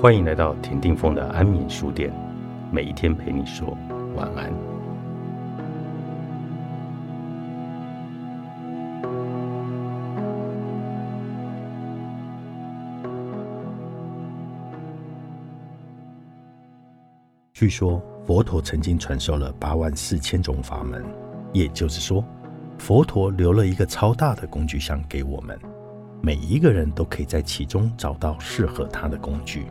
欢迎来到田定峰的安眠书店，每一天陪你说晚安。据说佛陀曾经传授了八万四千种法门，也就是说，佛陀留了一个超大的工具箱给我们，每一个人都可以在其中找到适合他的工具。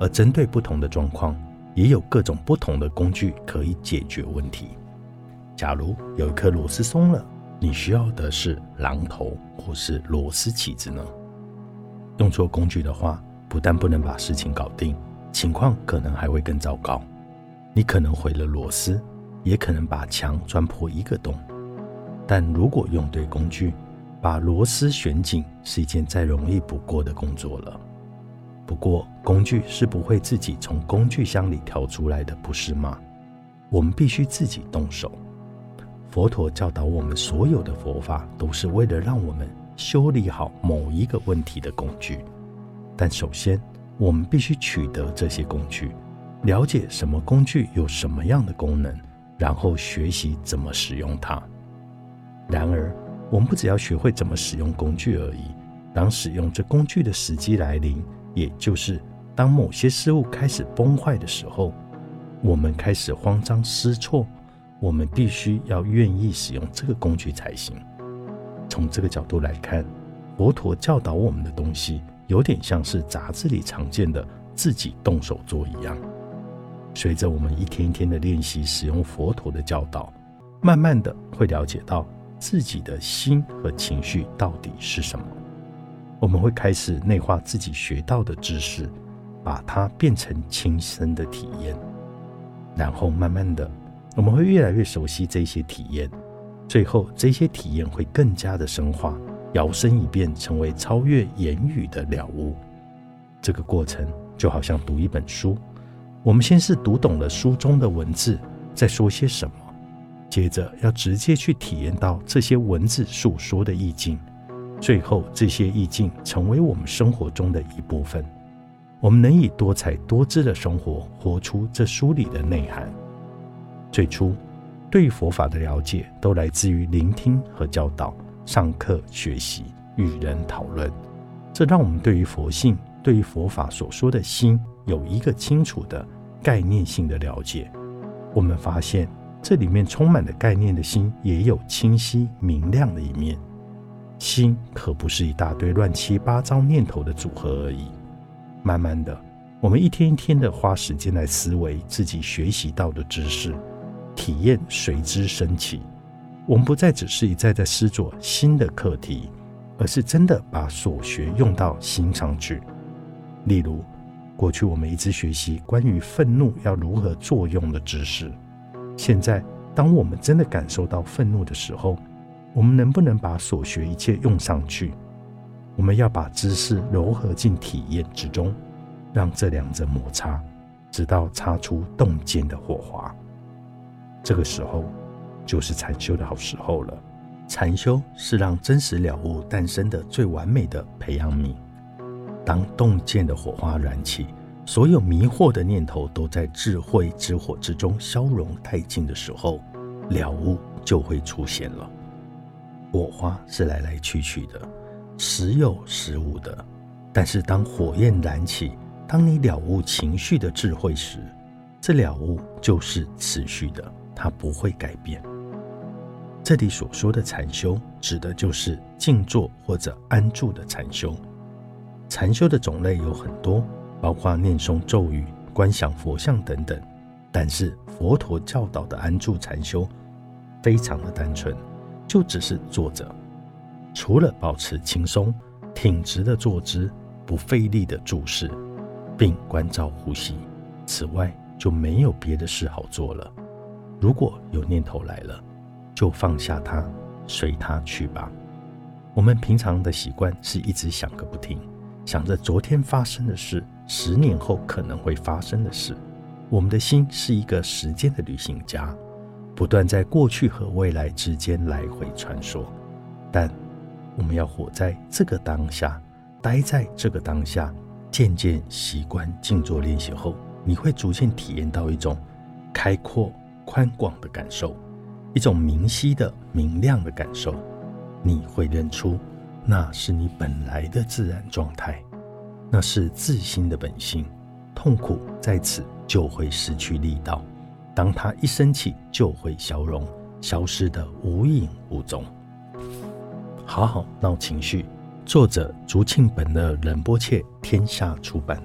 而针对不同的状况，也有各种不同的工具可以解决问题。假如有一颗螺丝松了，你需要的是榔头或是螺丝起子呢？用错工具的话，不但不能把事情搞定，情况可能还会更糟糕。你可能毁了螺丝，也可能把墙钻破一个洞。但如果用对工具，把螺丝旋紧是一件再容易不过的工作了。不过，工具是不会自己从工具箱里跳出来的，不是吗？我们必须自己动手。佛陀教导我们，所有的佛法都是为了让我们修理好某一个问题的工具。但首先，我们必须取得这些工具，了解什么工具有什么样的功能，然后学习怎么使用它。然而，我们不只要学会怎么使用工具而已，当使用这工具的时机来临。也就是，当某些事物开始崩坏的时候，我们开始慌张失措，我们必须要愿意使用这个工具才行。从这个角度来看，佛陀教导我们的东西，有点像是杂志里常见的自己动手做一样。随着我们一天一天的练习使用佛陀的教导，慢慢的会了解到自己的心和情绪到底是什么。我们会开始内化自己学到的知识，把它变成亲身的体验，然后慢慢的，我们会越来越熟悉这些体验，最后这些体验会更加的深化，摇身一变成为超越言语的了悟。这个过程就好像读一本书，我们先是读懂了书中的文字在说些什么，接着要直接去体验到这些文字诉说的意境。最后，这些意境成为我们生活中的一部分。我们能以多彩多姿的生活活出这书里的内涵。最初，对佛法的了解都来自于聆听和教导、上课学习、与人讨论。这让我们对于佛性、对于佛法所说的心有一个清楚的概念性的了解。我们发现，这里面充满了概念的心，也有清晰明亮的一面。心可不是一大堆乱七八糟念头的组合而已。慢慢的，我们一天一天的花时间来思维自己学习到的知识，体验随之升起。我们不再只是一再在思索新的课题，而是真的把所学用到心上去。例如，过去我们一直学习关于愤怒要如何作用的知识，现在当我们真的感受到愤怒的时候，我们能不能把所学一切用上去？我们要把知识糅合进体验之中，让这两者摩擦，直到擦出洞见的火花。这个时候，就是禅修的好时候了。禅修是让真实了悟诞生的最完美的培养皿。当洞见的火花燃起，所有迷惑的念头都在智慧之火之中消融殆尽的时候，了悟就会出现了。火花是来来去去的，时有时无的。但是当火焰燃起，当你了悟情绪的智慧时，这了悟就是持续的，它不会改变。这里所说的禅修，指的就是静坐或者安住的禅修。禅修的种类有很多，包括念诵咒语、观想佛像等等。但是佛陀教导的安住禅修，非常的单纯。就只是坐着，除了保持轻松、挺直的坐姿，不费力的注视，并关照呼吸，此外就没有别的事好做了。如果有念头来了，就放下它，随它去吧。我们平常的习惯是一直想个不停，想着昨天发生的事，十年后可能会发生的事。我们的心是一个时间的旅行家。不断在过去和未来之间来回穿梭，但我们要活在这个当下，待在这个当下，渐渐习惯静坐练习后，你会逐渐体验到一种开阔、宽广的感受，一种明晰的、明亮的感受。你会认出，那是你本来的自然状态，那是自心的本性。痛苦在此就会失去力道，当他一生气，就会消融，消失的无影无踪。好好闹情绪，作者竹庆本的仁波切，天下出版。